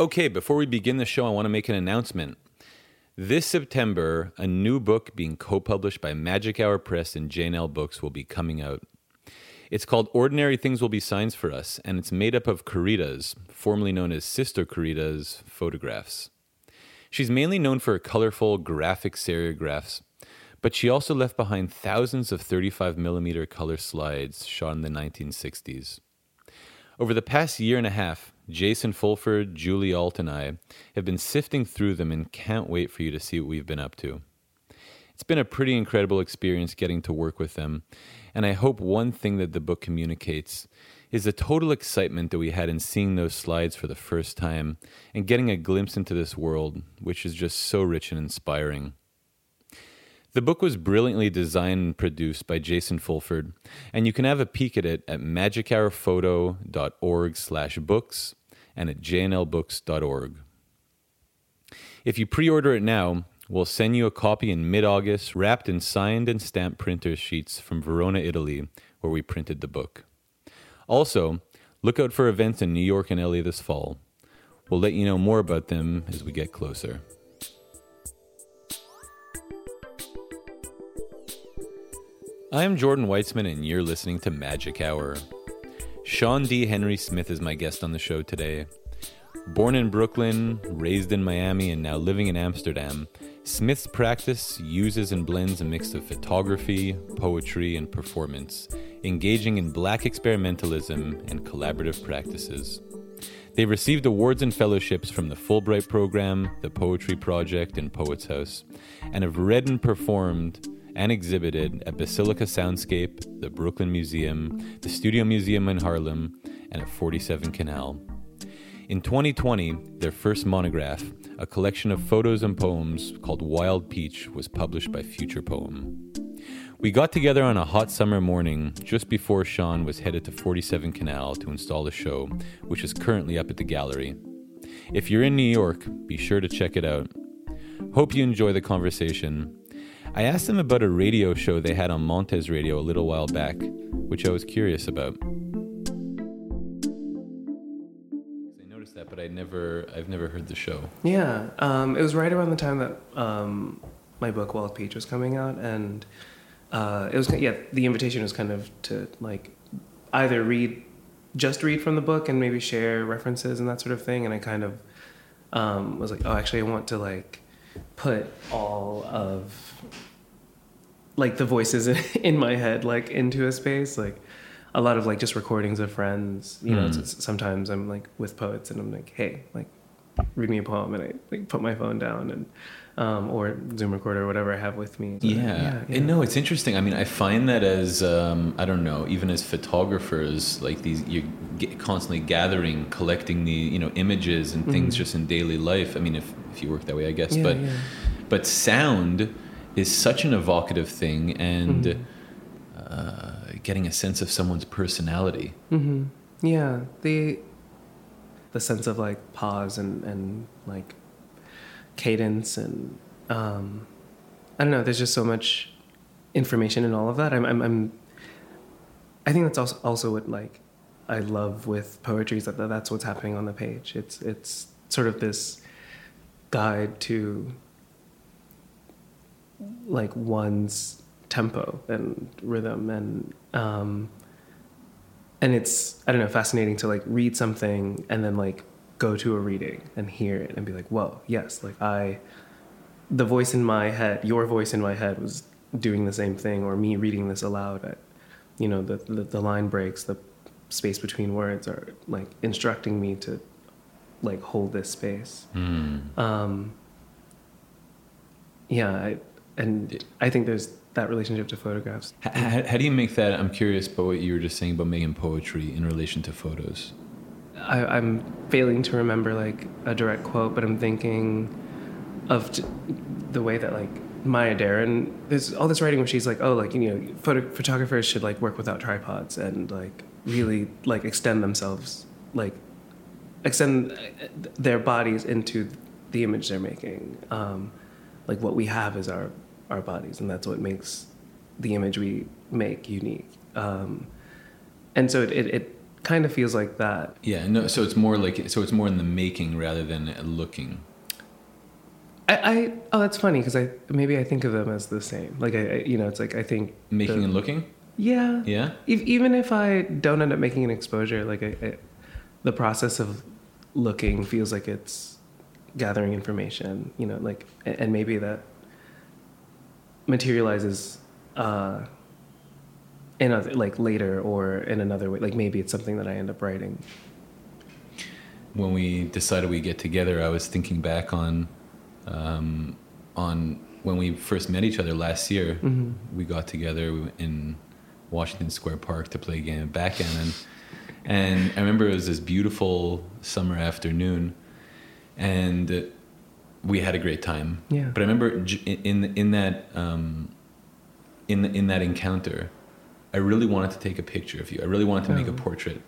Okay, before we begin the show, I want to make an announcement. This September, a new book being co published by Magic Hour Press and J&L Books will be coming out. It's called Ordinary Things Will Be Signs for Us, and it's made up of Corita's, formerly known as Sister Corita's, photographs. She's mainly known for her colorful graphic serigraphs, but she also left behind thousands of 35mm color slides shot in the 1960s. Over the past year and a half, Jason Fulford, Julie Ault, and I have been sifting through them and can't wait for you to see what we've been up to. It's been a pretty incredible experience getting to work with them, and I hope one thing that the book communicates is the total excitement that we had in seeing those slides for the first time and getting a glimpse into this world, which is just so rich and inspiring. The book was brilliantly designed and produced by Jason Fulford, and you can have a peek at it at magichourphoto.org slash books and at jnlbooks.org. If you pre-order it now, we'll send you a copy in mid-August wrapped in signed and stamped printer sheets from Verona, Italy, where we printed the book. Also, look out for events in New York and LA this fall. We'll let you know more about them as we get closer. I'm Jordan Weitzman, and you're listening to Magic Hour. Sean D. Henry Smith is my guest on the show today. Born in Brooklyn, raised in Miami, and now living in Amsterdam, Smith's practice uses and blends a mix of photography, poetry, and performance, engaging in black experimentalism and collaborative practices. They received awards and fellowships from the Fulbright Program, the Poetry Project, and Poets House, and have read and performed and exhibited at Basilica Soundscape, the Brooklyn Museum, the Studio Museum in Harlem, and at 47 Canal. In 2020, their first monograph, a collection of photos and poems called Wild Peach, was published by Future Poem. We got together on a hot summer morning just before Sean was headed to 47 Canal to install the show, which is currently up at the gallery. If you're in New York, be sure to check it out. Hope you enjoy the conversation. I asked them about a radio show they had on Montez Radio a little while back, which I was curious about. I noticed that, but I never, I've never heard the show. Yeah, um, it was right around the time that um, my book Wild Peach was coming out, and uh, it was yeah. The invitation was kind of to like either read, just read from the book, and maybe share references and that sort of thing. And I kind of um, was like, oh, actually, I want to like put all of like the voices in my head like into a space like a lot of like just recordings of friends you know Mm. s- sometimes i'm like with poets and i'm like hey like read me a poem and i like put my phone down and um, or zoom recorder or whatever i have with me Yeah. And no, it's interesting. I mean, I find that as um, I don't know, even as photographers, like these, you're g- constantly gathering, collecting the you know images and things Mhm. just in daily life. I mean, if if you work that way, I guess. Yeah, but yeah. but sound is such an evocative thing, and Mhm. uh, getting a sense of someone's personality. hmm Yeah, the the sense of like pause and and like cadence and um, I don't know. There's just so much information in all of that. I'm I'm, I'm I think that's also also what like I love with poetry is that that's what's happening on the page. It's it's sort of this guide to like one's tempo and rhythm and um, and it's I don't know fascinating to like read something and then like go to a reading and hear it and be like whoa yes like I the voice in my head your voice in my head was doing the same thing or me reading this aloud I, you know the, the the line breaks the space between words are like instructing me to like hold this space Mm. um, yeah, I, and I think there's that relationship to photographs. H- h- how do you make that? I'm curious about what you were just saying about making poetry in relation to photos. I, I'm failing to remember like a direct quote, but I'm thinking of t- the way that like Maya Deren, there's all this writing where she's like, oh, like you know, photo- photographers should like work without tripods and like really like extend themselves, like extend uh, their bodies into the image they're making. Um, like what we have is our our bodies, and that's what makes the image we make unique. Um, and so it, it, it kind of feels like that. Yeah, no. So it's more like so it's more in the making rather than looking. I, I oh that's funny because I maybe I think of them as the same. Like I, I you know it's like I think Making the- and looking. Yeah. Yeah. If, even if I don't end up making an exposure, like I, I, the process of looking feels like it's gathering information, you know, like, and and maybe that materializes uh, in other, like later or in another way. Like maybe it's something that I end up writing. when we decided we get together, I was thinking back on um, on when we first met each other last year. Mhm. We got together in Washington Square Park to play a game of backgammon, and I remember it was this beautiful summer afternoon, and we had a great time. Yeah. But I remember in in that um, in in that encounter, I really wanted to take a picture of you. I really wanted to make a Oh. portrait,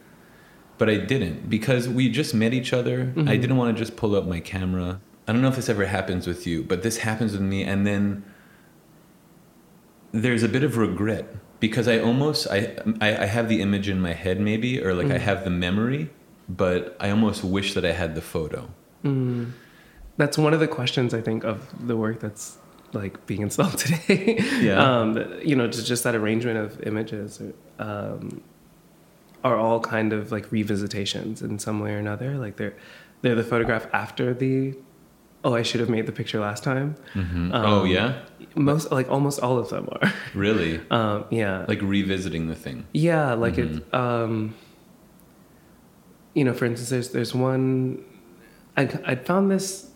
but I didn't because we just met each other. I Mhm. didn't want to just pull out my camera. I don't know if this ever happens with you, but this happens with me, and then there's a bit of regret because I almost I I, I have the image in my head maybe, or like I Mhm. have the memory, but I almost wish that I had the photo. Mm. That's one of the questions I think of the work that's like being installed today. Yeah. um, you know, just just that arrangement of images um, are all kind of like revisitations in some way or another. Like they're they're the photograph after the oh I should have made the picture last time. Mhm. Um, oh yeah, Most like almost all of them are. really? um, yeah. Like revisiting the thing. Yeah, like Mhm. it. Um, you know, for instance, there's there's one. I I found this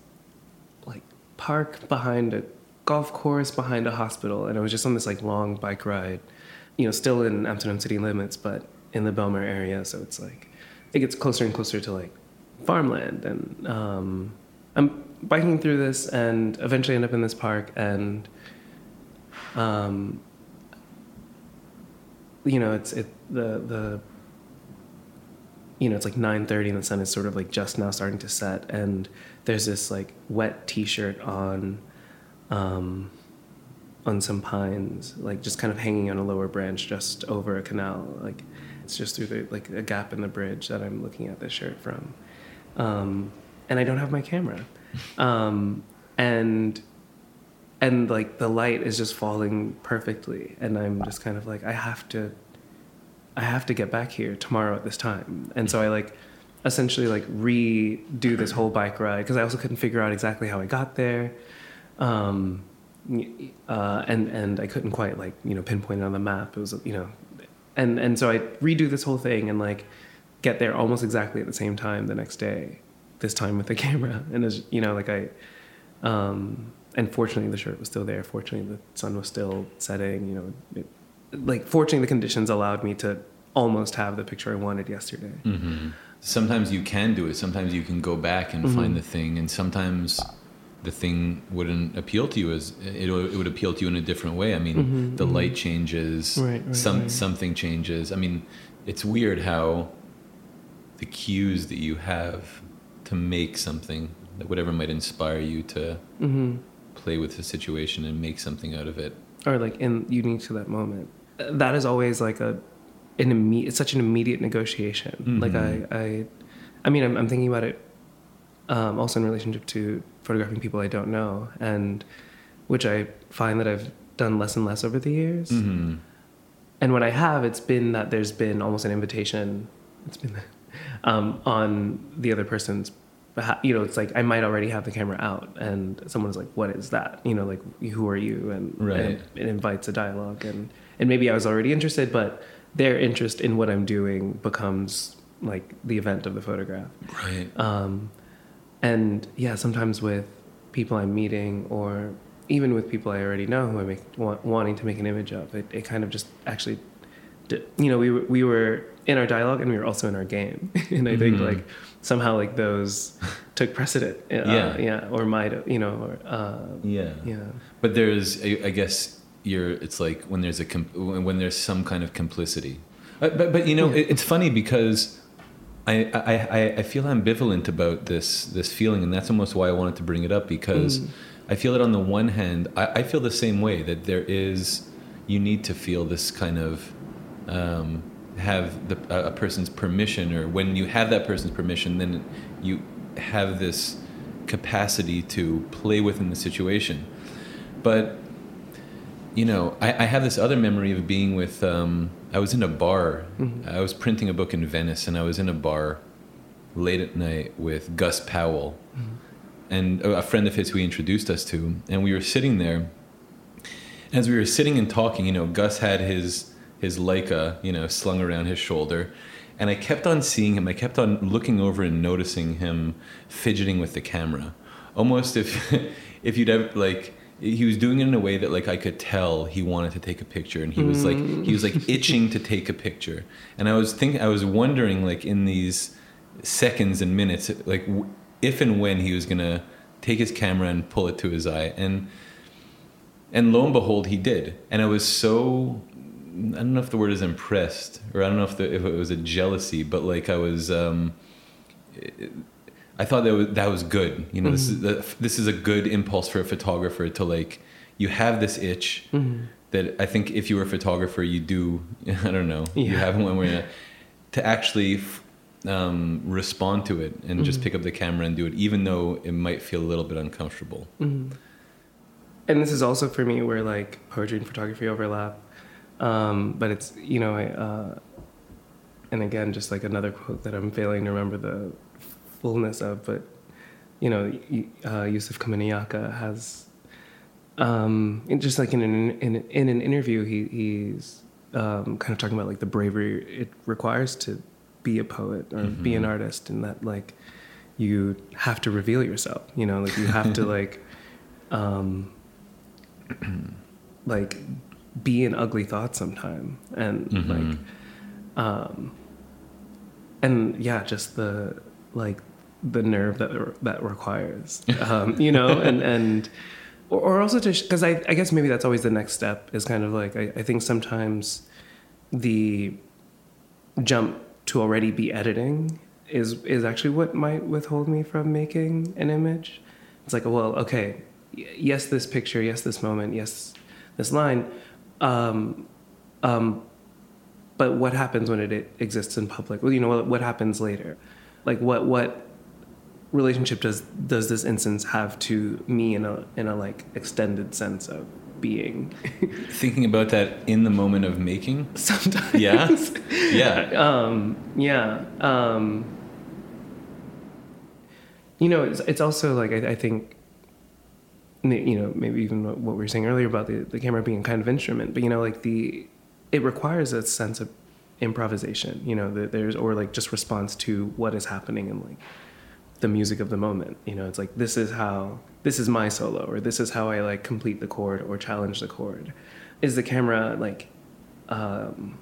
like park behind a golf course behind a hospital, and I was just on this like long bike ride. You know, still in Amsterdam city limits, but in the Bijlmer area, so it's like it gets closer and closer to like farmland, and um, I'm biking through this, and eventually end up in this park, and um, you know, it's it the the you know, it's like 9:30 and the sun is sort of like just now starting to set and there's this like wet t-shirt on um on some pines, like just kind of hanging on a lower branch just over a canal. Like it's just through the like a gap in the bridge that I'm looking at this shirt from. Um and I don't have my camera. Um and and like the light is just falling perfectly and i'm just kind of like i have to i have to get back here tomorrow at this time and so i like essentially like redo this whole bike ride because i also couldn't figure out exactly how i got there um uh, and and i couldn't quite like you know pinpoint it on the map. It was you know and and so i redo this whole thing and like get there almost exactly at the same time the next day this time with the camera. And as you know like i um, and fortunately the shirt was still there. Fortunately the sun was still setting you know it, like fortunately the conditions allowed me to almost have the picture i wanted yesterday. Hmm Sometimes you can do it. Sometimes you can go back and Mhm. find the thing, and sometimes the thing wouldn't appeal to you as it, would- it would appeal to you in a different way. I mean, Mhm, the mhm. light changes, Right, right, some right. something changes. I mean, it's weird how the cues that you have to make something, like whatever might inspire you to hmm play with the situation and make something out of it. or like in unique to that moment that is always like a an immediate it's such an immediate negotiation like i Mhm. i i mean i'm, I'm thinking about it um, also in relationship to photographing people i don't know and which i find that i've done less and less over the years hmm and when I have, it's been that there's been almost an invitation. It's been um, on the other person's. You know, it's like I might already have the camera out, and someone's like, "What is that?" You know, like, "Who are you?" And, Right. and it invites a dialogue, and and maybe I was already interested, but their interest in what I'm doing becomes like the event of the photograph. Right. Um, and yeah, sometimes with people I'm meeting or even with people I already know who I make wa- wanting to make an image of, it, it kind of just actually, you know, we were, we were in our dialogue and we were also in our game, and I think Mhm. like somehow like those took precedent, uh, Yeah. yeah, or might you know, or uh, Yeah. yeah, But there's, I guess, you're. It's like when there's a com- when there's some kind of complicity. But but, but you know, Yeah. it, it's funny because I, I I feel ambivalent about this this feeling, and that's almost why I wanted to bring it up because Mm. I feel that on the one hand, I, I feel the same way that there is. You need to feel this kind of um, have the, a, a person's permission, or when you have that person's permission, then you have this capacity to play within the situation. But you know, I, I have this other memory of being with. Um, I was in a bar. Mm-hmm. I was printing a book in Venice, and I was in a bar late at night with Gus Powell and a a friend of his who he introduced us to, and we were sitting there. As we were sitting and talking, you know, Gus had his his Leica, you know, slung around his shoulder, and I kept on seeing him. I kept on looking over and noticing him fidgeting with the camera, almost if if you'd ever like he was doing it in a way that like I could tell he wanted to take a picture, and he was like he was like itching to take a picture, and I was thinking I was wondering like in these seconds and minutes like w- if and when he was gonna take his camera and pull it to his eye. And and lo and behold he did. And i was so i don't know if the word is impressed or i don't know if, the, if it was a jealousy but like i was um i thought that was that was good. You know this is the, this is a good impulse for a photographer to like you have this itch that i think if you were a photographer you do i don't know you have one where to actually f- um, respond to it and just pick up the camera and do it even though it might feel a little bit uncomfortable. And this is also for me where like poetry and photography overlap. Um, but it's, you know, I, uh, and again, just like another quote that I'm failing to remember the fullness of, but, you know, uh, Yusef Komunyakaa has, um, just like in an, in, in an interview, he, he's um, kind of talking about like the bravery it requires to be a poet or be an artist and that like you have to reveal yourself, you know, like you have to like, um, like be an ugly thought sometime and Mhm. like um and yeah just the like the nerve that that requires um you know and and or, or also to because I, I guess maybe that's always the next step is kind of like I, I think sometimes the jump to already be editing is is actually what might withhold me from making an image. It's like well okay yes this picture yes this moment yes this line um, um, but what happens when it, it exists in public? Well you know what, what happens later like what what relationship does does this instance have to me in a in a like extended sense of being? Thinking about that in the moment of making? Sometimes. Yeah? Yeah. Um, yeah. Um, you know, it's, it's also like I, I think, you know, maybe even what we were saying earlier about the, the camera being a kind of instrument, but you know, like the, it requires a sense of improvisation. You know, there's or like just response to what is happening and like the music of the moment. You know, it's like this is how this is my solo, or this is how I like complete the chord or challenge the chord. Is the camera like um,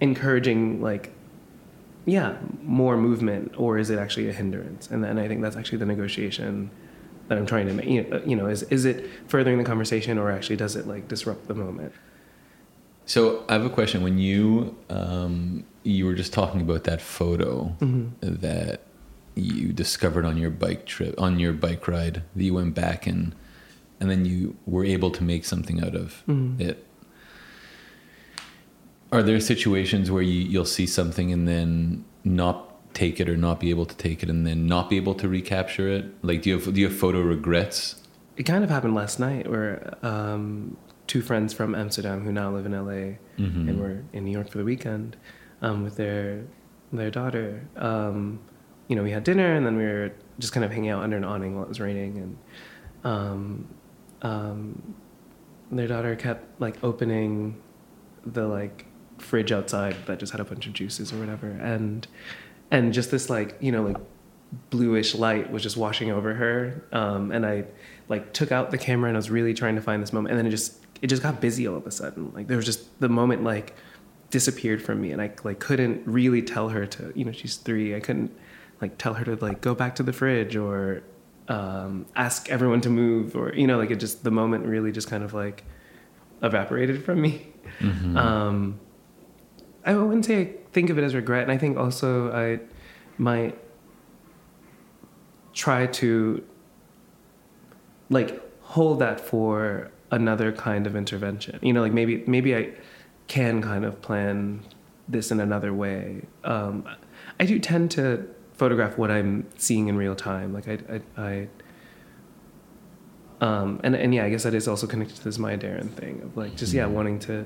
encouraging like yeah more movement or is it actually a hindrance and then i think that's actually the negotiation that i'm trying to make you know, you know is, is it furthering the conversation or actually does it like disrupt the moment So I have a question. When you um, you were just talking about that photo that you discovered on your bike trip, on your bike ride, that you went back and and then you were able to make something out of it. Are there situations where you, you'll see something and then not take it or not be able to take it and then not be able to recapture it? Like, do you have, do you have photo regrets? it kind of happened last night where um, two friends from amsterdam who now live in la Mhm. and were in new york for the weekend um, with their their daughter. Um, you know we had dinner and then we were just kind of hanging out under an awning while it was raining and um, um, their daughter kept like opening the like fridge outside that just had a bunch of juices or whatever. And and just this like you know like bluish light was just washing over her. Um, and i like took out the camera and i was really trying to find this moment. And then it just it just got busy all of a sudden like there was just the moment like disappeared from me and i like couldn't really tell her to you know she's three i couldn't like tell her to like go back to the fridge or um, ask everyone to move or you know like it just the moment really just kind of like evaporated from me Mhm. um, I wouldn't say I think of it as regret, and I think also I might try to like hold that for another kind of intervention. You know, like maybe maybe I can kind of plan this in another way. Um, I do tend to photograph what I'm seeing in real time. Like I, I, I um, and and yeah, I guess that is also connected to this Maya Deren thing of like just yeah Mhm. wanting to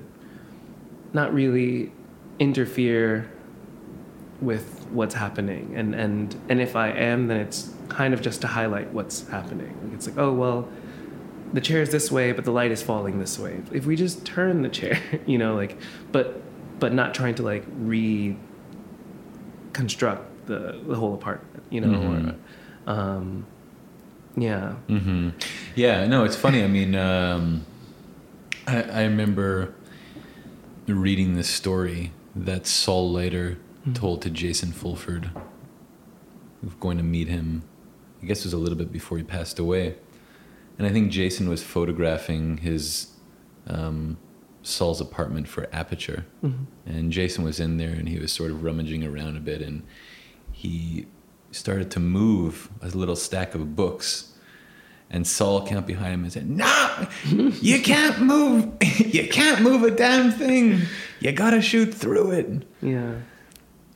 not really interfere with what's happening, and and and if I am, then it's kind of just to highlight what's happening. Like it's like oh well, the chair is this way, but the light is falling this way. If we just turn the chair, you know, like but but not trying to like reconstruct the the whole apartment, you know, Mhm. or um, yeah. Mm-hmm. Yeah, no, it's funny. I mean, um, I, I remember reading this story that Saul Leiter Mhm. told to Jason Fulford going to meet him. I guess it was a little bit before he passed away. And I think Jason was photographing his um, Saul's apartment for Aperture. Mhm. And Jason was in there and he was sort of rummaging around a bit and he started to move a little stack of books. And Saul came up behind him and said, No, you can't move. You can't move a damn thing. You gotta shoot through it. Yeah.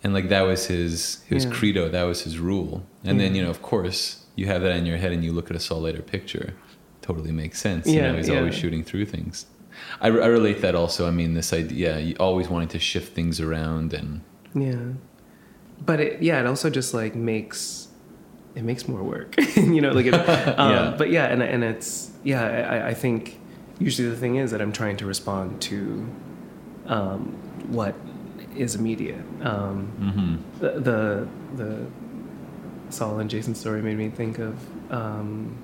And like that was his his Yeah. credo, that was his rule. And then, you know, of course, you have that in your head and you look at a Saul Leiter picture. Totally makes sense. Yeah, you know, he's yeah. always shooting through things. I, I relate that also. I mean, this idea, you always wanting to shift things around and Yeah. But it, yeah, it also just like makes it makes more work, you know. Like, it, um, Yeah. But yeah, and and it's yeah. I, I think usually the thing is that I'm trying to respond to um, what is immediate. Um, hmm the, the the Saul and Jason story made me think of um,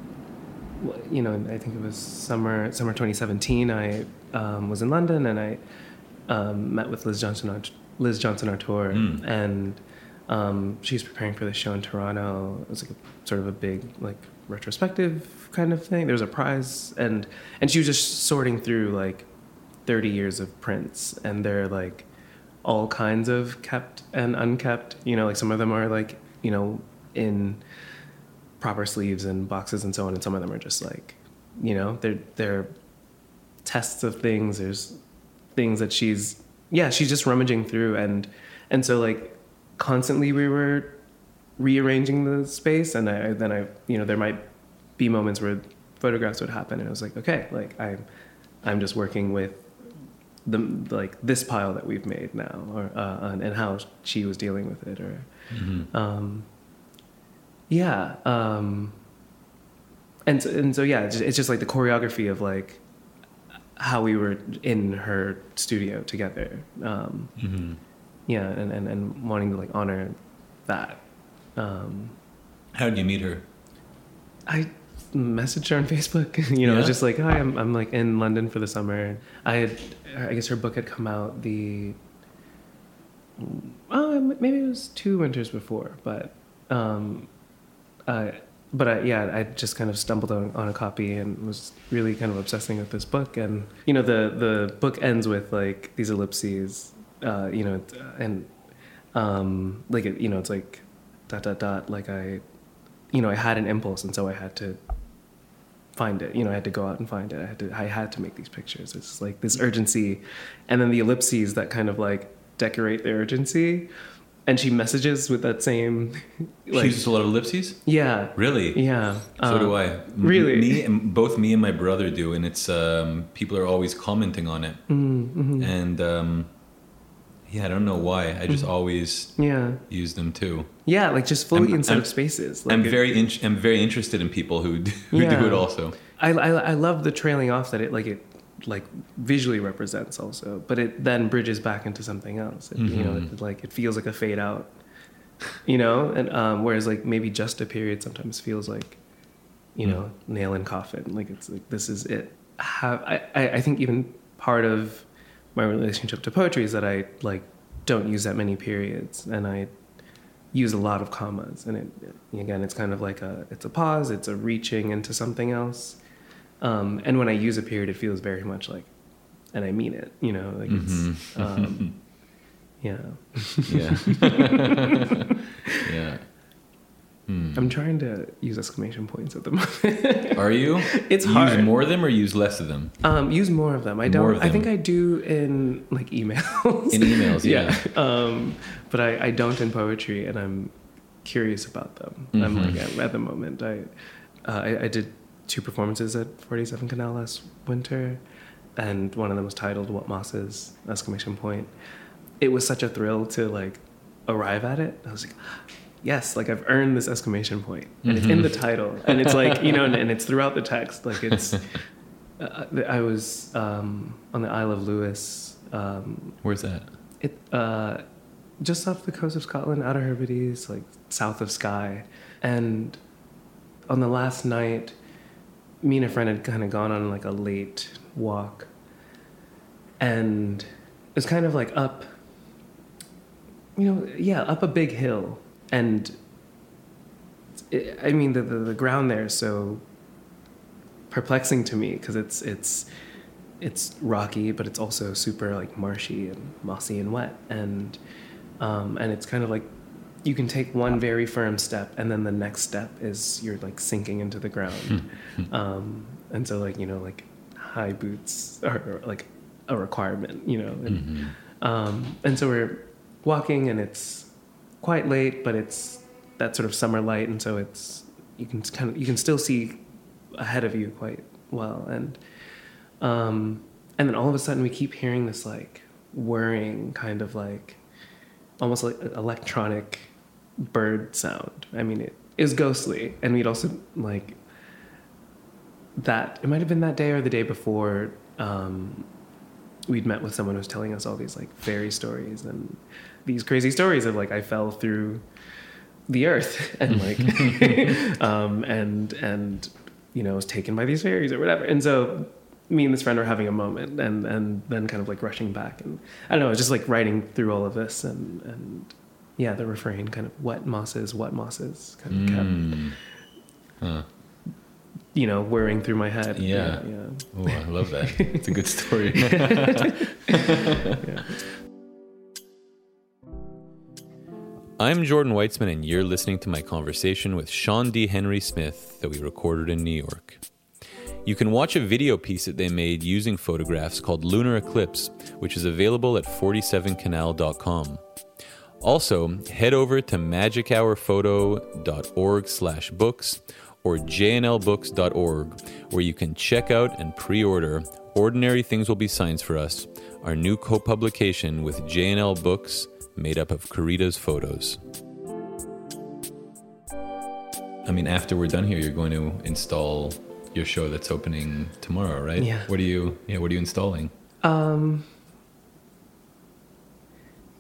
you know I think it was summer summer 2017 I um, was in London and I um, met with Liz Johnson Art- Liz Johnson Artur Mm. and um, was preparing for the show in Toronto. It was like a, sort of a big like retrospective kind of thing. There was a prize and and she was just sorting through like 30 years of prints and they're like all kinds of kept and unkept. You know like some of them are like you know in proper sleeves and boxes and so on and some of them are just like you know they're they're tests of things. There's things that she's yeah she's just rummaging through. And and so like constantly we were rearranging the space and I then I you know there might be moments where photographs would happen and I was like okay like I'm I'm just working with the like this pile that we've made now or uh, and, and how she was dealing with it or hmm um, yeah um, and so, and so yeah it's just, it's just like the choreography of like how we were in her studio together um, hmm yeah and, and, and wanting to like honor that um, How did you meet her? I messaged her on Facebook. you know, Yeah? just like, "Hi, I'm I'm like in London for the summer." I had, I guess her book had come out the, oh, maybe it was two winters before, but, um, uh, but I, yeah, I just kind of stumbled on, on a copy and was really kind of obsessing with this book. And you know, the the book ends with like these ellipses, uh, you know, and um, like it, you know, it's like dot dot dot. Like I, you know, I had an impulse, and so I had to find it. You know, I had to go out and find it. I had to. I had to make these pictures. It's like this urgency, and then the ellipses that kind of like decorate the urgency. And she messages with that same, Like, she uses a lot of ellipses? yeah, Really? yeah. So do I. Really? Me and both me and my brother do, and it's um, people are always commenting on it, Mm, mhm. and um, yeah, I don't know why. I just Mm-hmm. always Yeah, use them too. yeah, like just fully I'm- inside I'm- of spaces. Like I'm it- very in- I'm very interested in people who do, who Yeah. do it also. I, I I love the trailing off that it like it like visually represents also, but it then bridges back into something else. It, You know, Mhm. it, like it feels like a fade out. You know, and um, whereas like maybe just a period sometimes feels like, you know, nail in coffin. Like it's like this is it. Have I, I I think even part of my relationship to poetry is that I like don't use that many periods and I use a lot of commas and it again it's kind of like a it's a pause it's a reaching into something else um, and when I use a period it feels very much like and I mean it you know like it's Mhm. um, yeah Yeah. yeah. Hmm. I'm trying to use exclamation points at the moment. Are you? It's use hard. more of them or use less of them? um, use more of them. I don't. of I think. I do in like emails. In emails, yeah. Um, but I, I don't in poetry, and I'm curious about them. I'm Mhm. like at, at the moment. I, uh, I I did two performances at 47 Canal last winter, and one of them was titled "What Mosses!" exclamation point. It was such a thrill to like arrive at it. I was like. Yes, like I've earned this exclamation point, and it's in the title, and it's like you know, and, and it's throughout the text. Like it's, uh, I was um, on the Isle of Lewis, um, Where's that? it uh, just off the coast of Scotland, Outer Hebrides, like south of Skye, and on the last night, me and a friend had kind of gone on like a late walk, and it was kind of like up, you know, yeah, up a big hill, and it, I mean the, the the ground there is so perplexing to me because it's it's it's rocky, but it's also super like marshy and mossy and wet, and um, and it's kind of like you can take one very firm step, and then the next step is you're like sinking into the ground, um, and so like you know like high boots are like a requirement, you know, and, Mm-hmm. um, and so we're walking, and it's quite late, but it's that sort of summer light, and so it's you can kind of you can still see ahead of you quite well, and um, and then all of a sudden we keep hearing this like whirring kind of like almost like electronic bird sound. I mean, it is ghostly, and we'd also like that. It might have been that day or the day before. Um, we'd met with someone who was telling us all these like fairy stories and these crazy stories of like I fell through the earth and like um, and and you know was taken by these fairies or whatever. And so me and this friend were having a moment and and then kind of like rushing back and I don't know, just like writing through all of this and and yeah, the refrain kind of what mosses, what mosses kind of kept Mm. Huh. you know whirring through my head. Yeah. yeah. yeah. Oh, I love that. It's a good story. yeah. I'm Jordan Weitzman, and you're listening to my conversation with Sean D. Henry Smith that we recorded in New York. You can watch a video piece that they made using photographs called Lunar Eclipse, which is available at 47canal.com. Also, head over to magichourphoto.org slash books or jnlbooks.org, where you can check out and pre-order Ordinary Things Will Be Signs for Us, our new co-publication with JNL Books, made up of Corita's photos. I mean, after we're done here, you're going to install your show that's opening tomorrow, right? Yeah. What are you? Yeah. What are you installing? Um,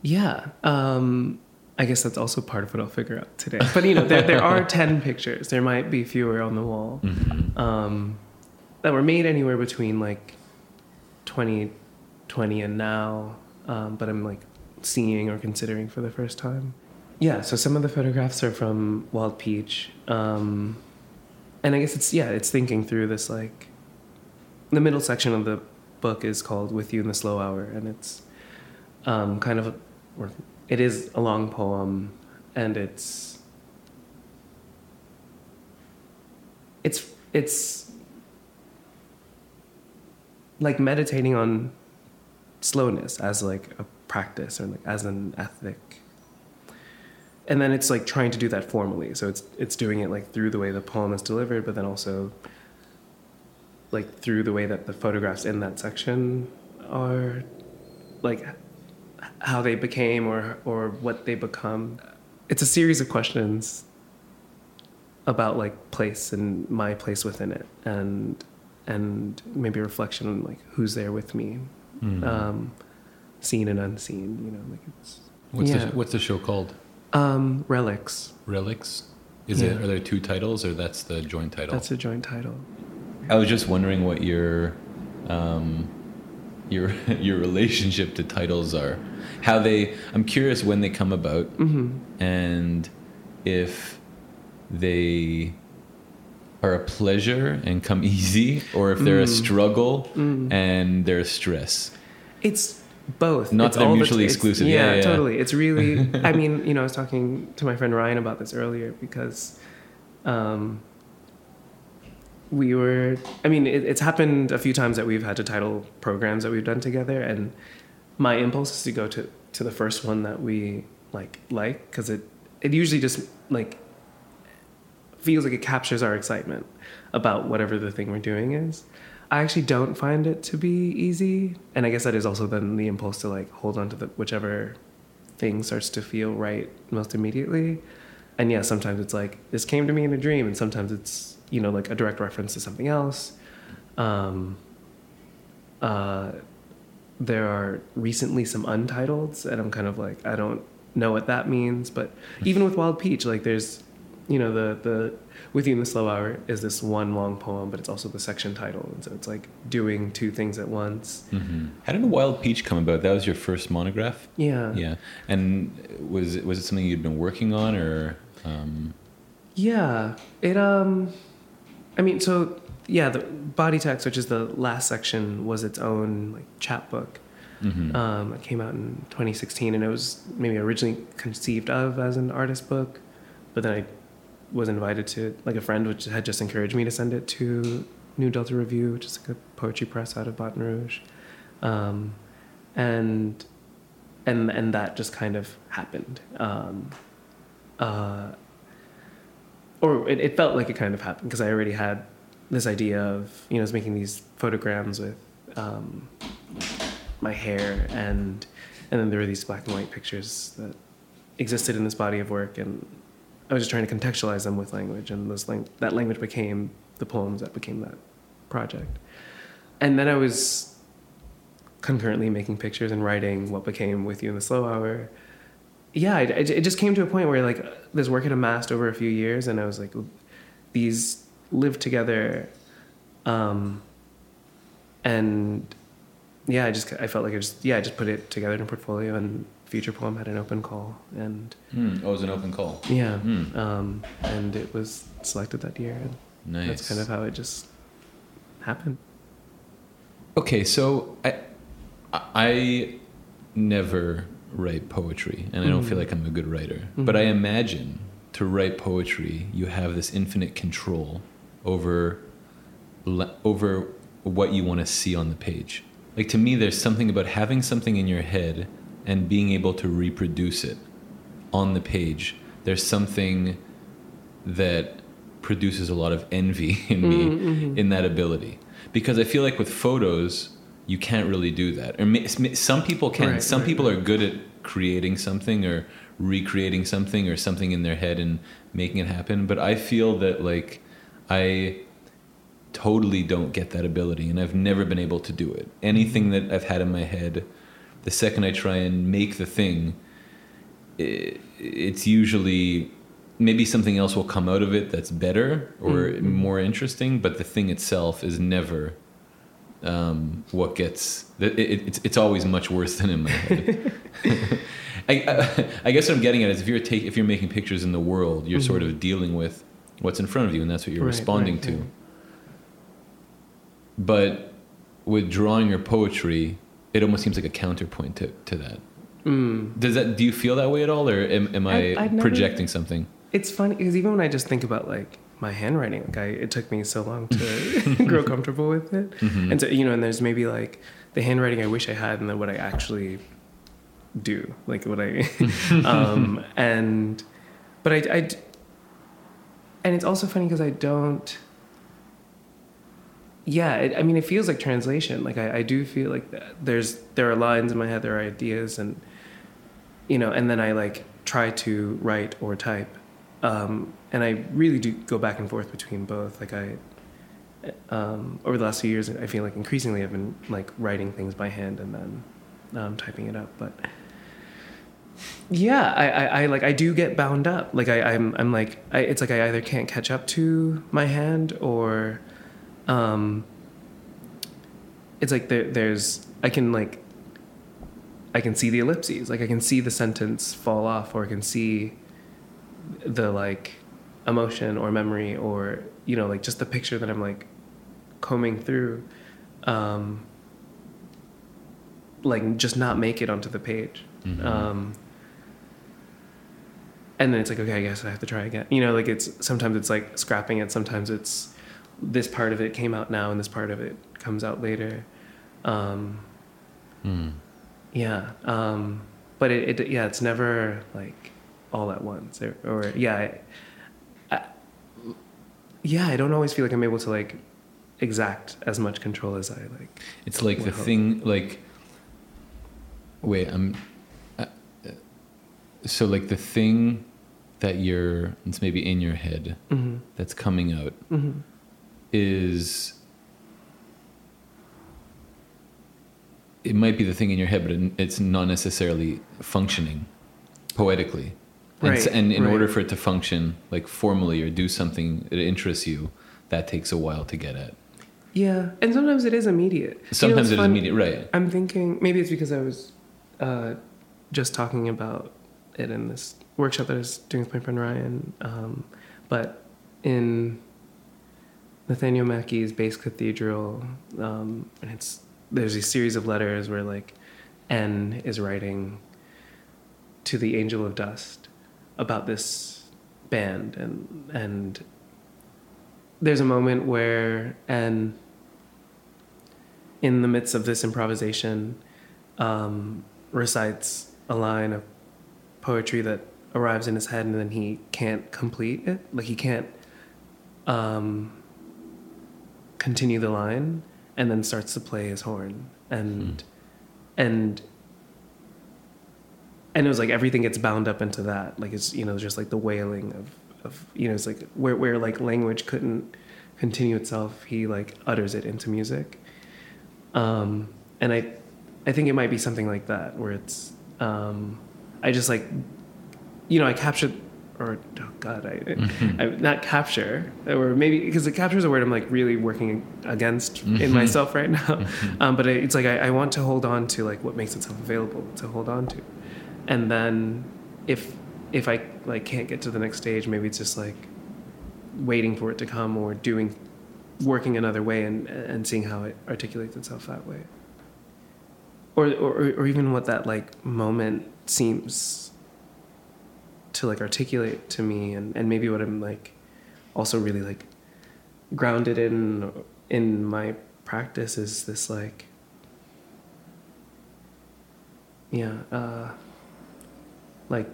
yeah. Um, I guess that's also part of what I'll figure out today. But you know, there there are ten pictures. There might be fewer on the wall Mm-hmm. um, that were made anywhere between like 2020 and now. Um, but I'm like seeing or considering for the first time. Yeah. So some of the photographs are from Wild Peach. Um, and I guess it's yeah, it's thinking through this like the middle section of the book is called "With You in the Slow Hour," and it's um, kind of, a, it is a long poem, and it's it's it's like meditating on slowness as like a practice or like as an ethic. And then it's like trying to do that formally. So it's it's doing it like through the way the poem is delivered but then also like through the way that the photographs in that section are like how they became or or what they become it's a series of questions about like place and my place within it and and maybe a reflection on like who's there with me Mhm. um seen and unseen you know like it's What's yeah. the What's the show called? um relics Relics. Is it? Are there two titles, or that's the joint title? that's a joint title I was just wondering what your um, your your relationship to titles are. How they? I'm curious when they come about, hmm and if they are a pleasure and come easy, or if they're a Mm. struggle Mm. and they're a stress. it's both Not It's that they're mutually it's- exclusive. Yeah, yeah, yeah. totally it's really i mean you know i was talking to my friend ryan about this earlier because um we were i mean it, it's happened a few times that we've had to title programs that we've done together and my impulse is to go to to the first one that we like like because it it usually just like feels like it captures our excitement about whatever the thing we're doing is. I actually don't find it to be easy and i guess that is also then the impulse to like hold on to the whichever thing starts to feel right most immediately. And yeah sometimes it's like this came to me in a dream and sometimes it's you know like a direct reference to something else. Um uh there are recently some untitles and i'm kind of like i don't know what that means but even with wild peach like there's you know the the with you in the slow hour is this one long poem but it's also the section title and so it's like doing two things at once. Hmm How did Wild Peach come about? That was your first monograph. yeah. Yeah, and was it was it something you'd been working on, or um, Yeah, it um, I mean, so yeah, the body text, which is the last section, was its own like chapbook. mhm. Um, it came out in 2016, and it was maybe originally conceived of as an artist book, but then I was invited to like a friend, which had just encouraged me to send it to New Delta Review, which is like a poetry press out of Baton Rouge, um, and and and that just kind of happened. Um, uh, or it, it felt like it kind of happened because I already had this idea of you know I was making these photograms with um, my hair and and then there were these black and white pictures that existed in this body of work and I was just trying to contextualize them with language and those lang- that language became the poems that became that project. And then I was concurrently making pictures and writing what became with you in the slow hour. Yeah it, it it just came to a point where like this work had amassed over a few years and i was like these live together um and yeah i just i felt like i just yeah i just put it together in a portfolio and future poem had an open call and Hmm, Oh, it was an open call. yeah Hmm. um and it was selected that year and Nice. that's kind of how it just happened Okay, so I I never write poetry, and I don't feel Mhm. like I'm a good writer. But I Mhm. imagine to write poetry, you have this infinite control over over what you want to see on the page. Like to me, there's something about having something in your head and being able to reproduce it on the page. There's something that produces a lot of envy in me Mhm, mhm. in that ability because I feel like with photos you can't really do that. Or some people can. Right, some right, people right. are good at creating something or recreating something or something in their head and making it happen. But I feel that like I totally don't get that ability and I've never been able to do it. Anything that I've had in my head, the second I try and make the thing, i it's usually maybe something else will come out of it that's better or Mhm. more interesting, but the thing itself is never um, what gets. It, it, it's it's always much worse than in my head. I, I, I guess what I'm getting at is if you're take, if you're making pictures in the world, you're sort Mhm. of dealing with what's in front of you, and that's what you're Right, responding right, to. right. But with drawing or poetry, it almost seems like a counterpoint to, to that. Mm. Does that? Do you feel that way at all, or am, am I I'd never- projecting something? It's funny because even when I just think about like my handwriting, like I, it took me so long to grow comfortable with it, Mhm. and so you know, and there's maybe like the handwriting I wish I had, and then what I actually do, like what I, um, and, but I, I and it's also funny because I don't. Yeah, it, I mean, it feels like translation. Like I, I do feel like there's there are lines in my head, there are ideas, and you know, and then I like try to write or type, um, and I really do go back and forth between both. Like I, um, over the last few years, I feel like increasingly I've been like writing things by hand and then um, typing it up. But yeah, I, I, I like I do get bound up. Like I, I'm I'm like I, it's like I either can't catch up to my hand or, um, it's like there, there's I can like I can see the ellipses. Like I can see the sentence fall off, or I can see the like emotion or memory, or you know, like just the picture that I'm like combing through. Um, like just not make it onto the page. Mhm. Um, and then it's like, okay, I guess I have to try again. You know, like it's sometimes it's like scrapping it. Sometimes it's this part of it came out now and this part of it comes out later. Um, Mm. yeah. Um, but it, it, yeah, it's never like all at once or, or yeah. I, I, yeah, I don't always feel like I'm able to like exact as much control as I like. It's like the Wow. thing, like. Wait, I'm. Uh, uh, so, like the thing that you're, it's maybe in your head Mm-hmm. that's coming out Mm-hmm. is. It might be the thing in your head, but it- it's not necessarily functioning poetically. And, Right, and in right. order for it to function like formally or do something that interests you, that takes a while to get at. Yeah, and sometimes it is immediate. You know, Sometimes it is fun- immediate, right? I'm thinking maybe it's because I was uh, just talking about it in this workshop that I was doing with my friend Ryan. Um, but in Nathaniel Mackey's Bass Cathedral, um, and it's there's a series of letters where like N is writing to the Angel of Dust about this band, and and there's a moment where N in the midst of this improvisation, um, recites a line of poetry that arrives in his head and then he can't complete it. Like he can't um, continue the line and then starts to play his horn. And, and, and it was like everything gets bound up into that. Like it's, you know, just like the wailing of, of, you know, it's like where, where like language couldn't continue itself, he like utters it into music. Um, and I, I think it might be something like that where it's, um, I just like, you know, I captured, or oh god, I, I not capture, or maybe because it captures a word I'm like really working against in Mhm. myself right now. Um, but I, it's like I, I want to hold on to like what makes itself available to hold on to, and then if if I like can't get to the next stage, maybe it's just like waiting for it to come or doing working another way and and seeing how it articulates itself that way or or or even what that like moment seems to like articulate to me and and maybe what I'm like also really like grounded in in my practice is this like yeah uh like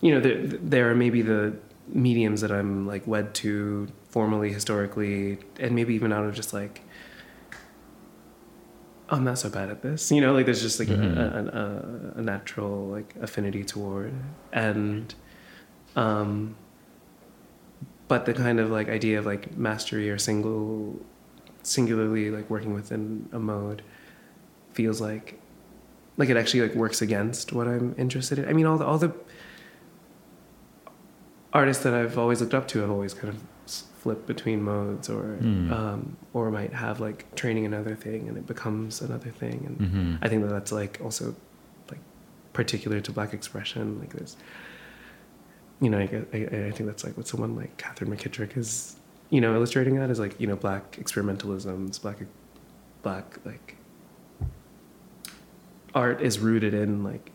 you know there there are maybe the mediums that I'm like wed to formally historically and maybe even out of just like I'm not so bad at this you know like there's just like Mhm. a, a, a, a natural like affinity toward and um but the kind of like idea of like mastery or single singularly like working within a mode feels like like it actually like works against what I'm interested in I mean all the all the artists that I've always looked up to have always kind of flipped between modes or Hmm. um, or might have like training another thing and it becomes another thing and hmm I think that that's like also like particular to black expression like there's you know I, I, I think that's like what someone like Katherine McKittrick is you know illustrating that is like you know black experimentalisms black black like art is rooted in like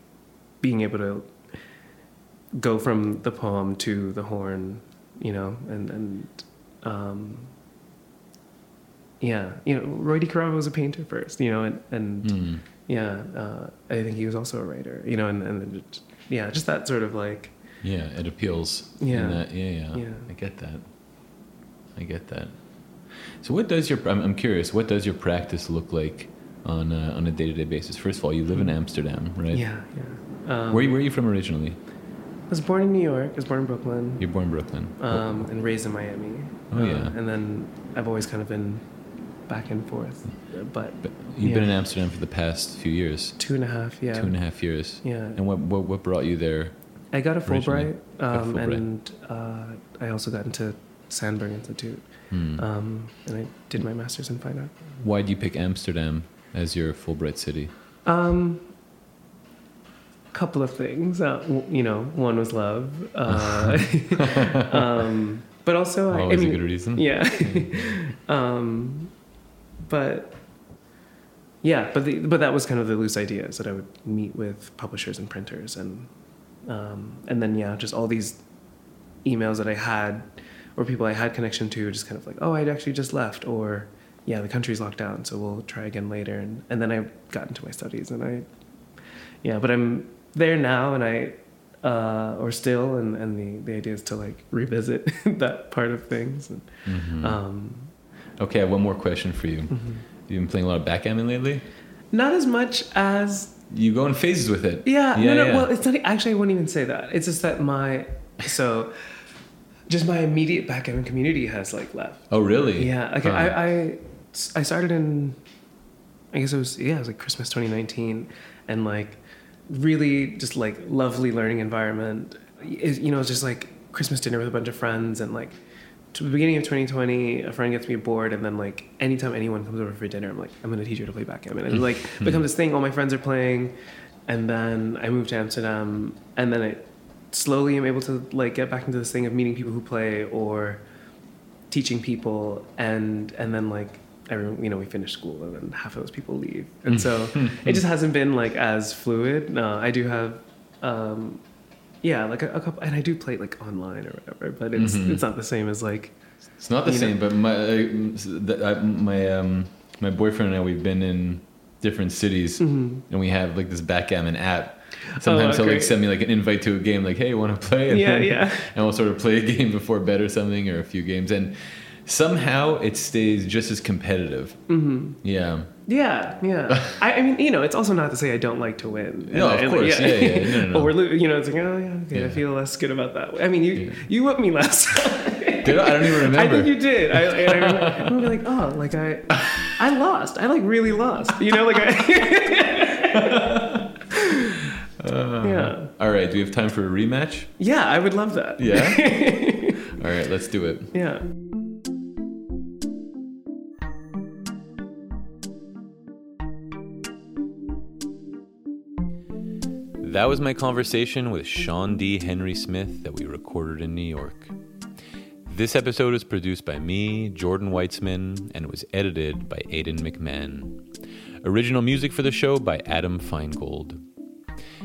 being able to go from the poem to the horn, you know, and and um, yeah, you know, Roy DeCarava was a painter first, you know, and and Mm. yeah, uh, I think he was also a writer, you know, and and it- yeah, just that sort of like Yeah, it appeals. Yeah. that- yeah, yeah, Yeah. I get that. I get that. So, what does your? I'm, I'm curious. What does your practice look like on a, on a day to day basis? First of all, you live in Amsterdam, right? yeah, yeah. Um, Where where are you from originally? I was born in New York. I was born in Brooklyn. You're born in Brooklyn. um, and raised in Miami. Oh, Uh, yeah. And then I've always kind of been back and forth, but But you've been in. Amsterdam for the past few years. two and a half, yeah. Two and a half years. Yeah. And what what, what brought you there? I got a? Fulbright, Got a um, Fulbright. and uh, I also got into Sandberg Institute, Hmm. um, and I did my master's in fine art. Why did you pick Amsterdam as your Fulbright city? Um, couple of things. Uh, you know, one was love, uh, um, but also I, I mean, a good reason. Yeah. um, but yeah, but the, but that was kind of the loose ideas that I would meet with publishers and printers and um, and then yeah, just all these emails that I had or people I had connection to, just kind of like, oh, I'd actually just left, or yeah, the country's locked down, so we'll try again later. And and then I got into my studies, and I yeah, but I'm there now, and I uh, or still, and and the the idea is to like revisit that part of things. And, Mm-hmm. um, Okay, I have one more question for you. Mm-hmm. You've been playing a lot of backgammon lately. not as much as You go in phases with it. Yeah, no, no. yeah. Well, it's not actually. I wouldn't even say that. It's just that my so, just my immediate backgammon community has like left. oh, really? Yeah, like Huh. I, I, I started in, I guess it was yeah, it was like Christmas 2019, and like really just like lovely learning environment. It, you know, it's just like Christmas dinner with a bunch of friends, and like to the beginning of 2020, a friend gets me board, and then like anytime anyone comes over for dinner, I'm like, I'm gonna teach her to play backgammon, and it, like becomes this thing. All my friends are playing, and then I moved to Amsterdam, and then I slowly am able to like get back into this thing of meeting people who play or teaching people and and then like everyone you know we finish school and then half of those people leave and so it just hasn't been like as fluid no i do have um yeah like a, a couple and i do play like online or whatever but it's Mhm. it's not the same as like It's not the You know- same, but my uh, my um, my boyfriend and I we've been in different cities, Mhm. and we have like this backgammon app. Sometimes he'll like send me like an invite to a game, like, "Hey, want to play?" And Yeah, then- yeah. And we'll sort of play a game before bed or something, or a few games, and somehow it stays just as competitive. hmm Yeah. yeah yeah I, I mean you know it's also not to say i don't like to win No, of And- course. Yeah, yeah. No, no, no. or we're lo- you know it's like oh yeah okay Yeah. i feel less good about that i mean you Yeah. you whipped me last time Did I? I don't even remember. I think you did. I, I, I remember, I remember like, oh, like I, I lost. I like really lost. You know, like I. yeah, All right. Do we have time for a rematch? yeah. I would love that. Yeah. All right. Let's do it. yeah. That was my conversation with Sean D. Henry Smith that we recorded in New York. This episode was produced by me, Jordan Weitzman, and was edited by Aidan McMahon. Original music for the show by Adam Feingold.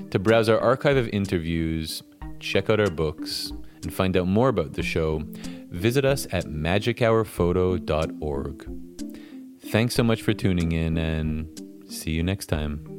To browse our archive of interviews, check out our books, and find out more about the show, visit us at magichourphoto.org. Thanks so much for tuning in, and see you next time.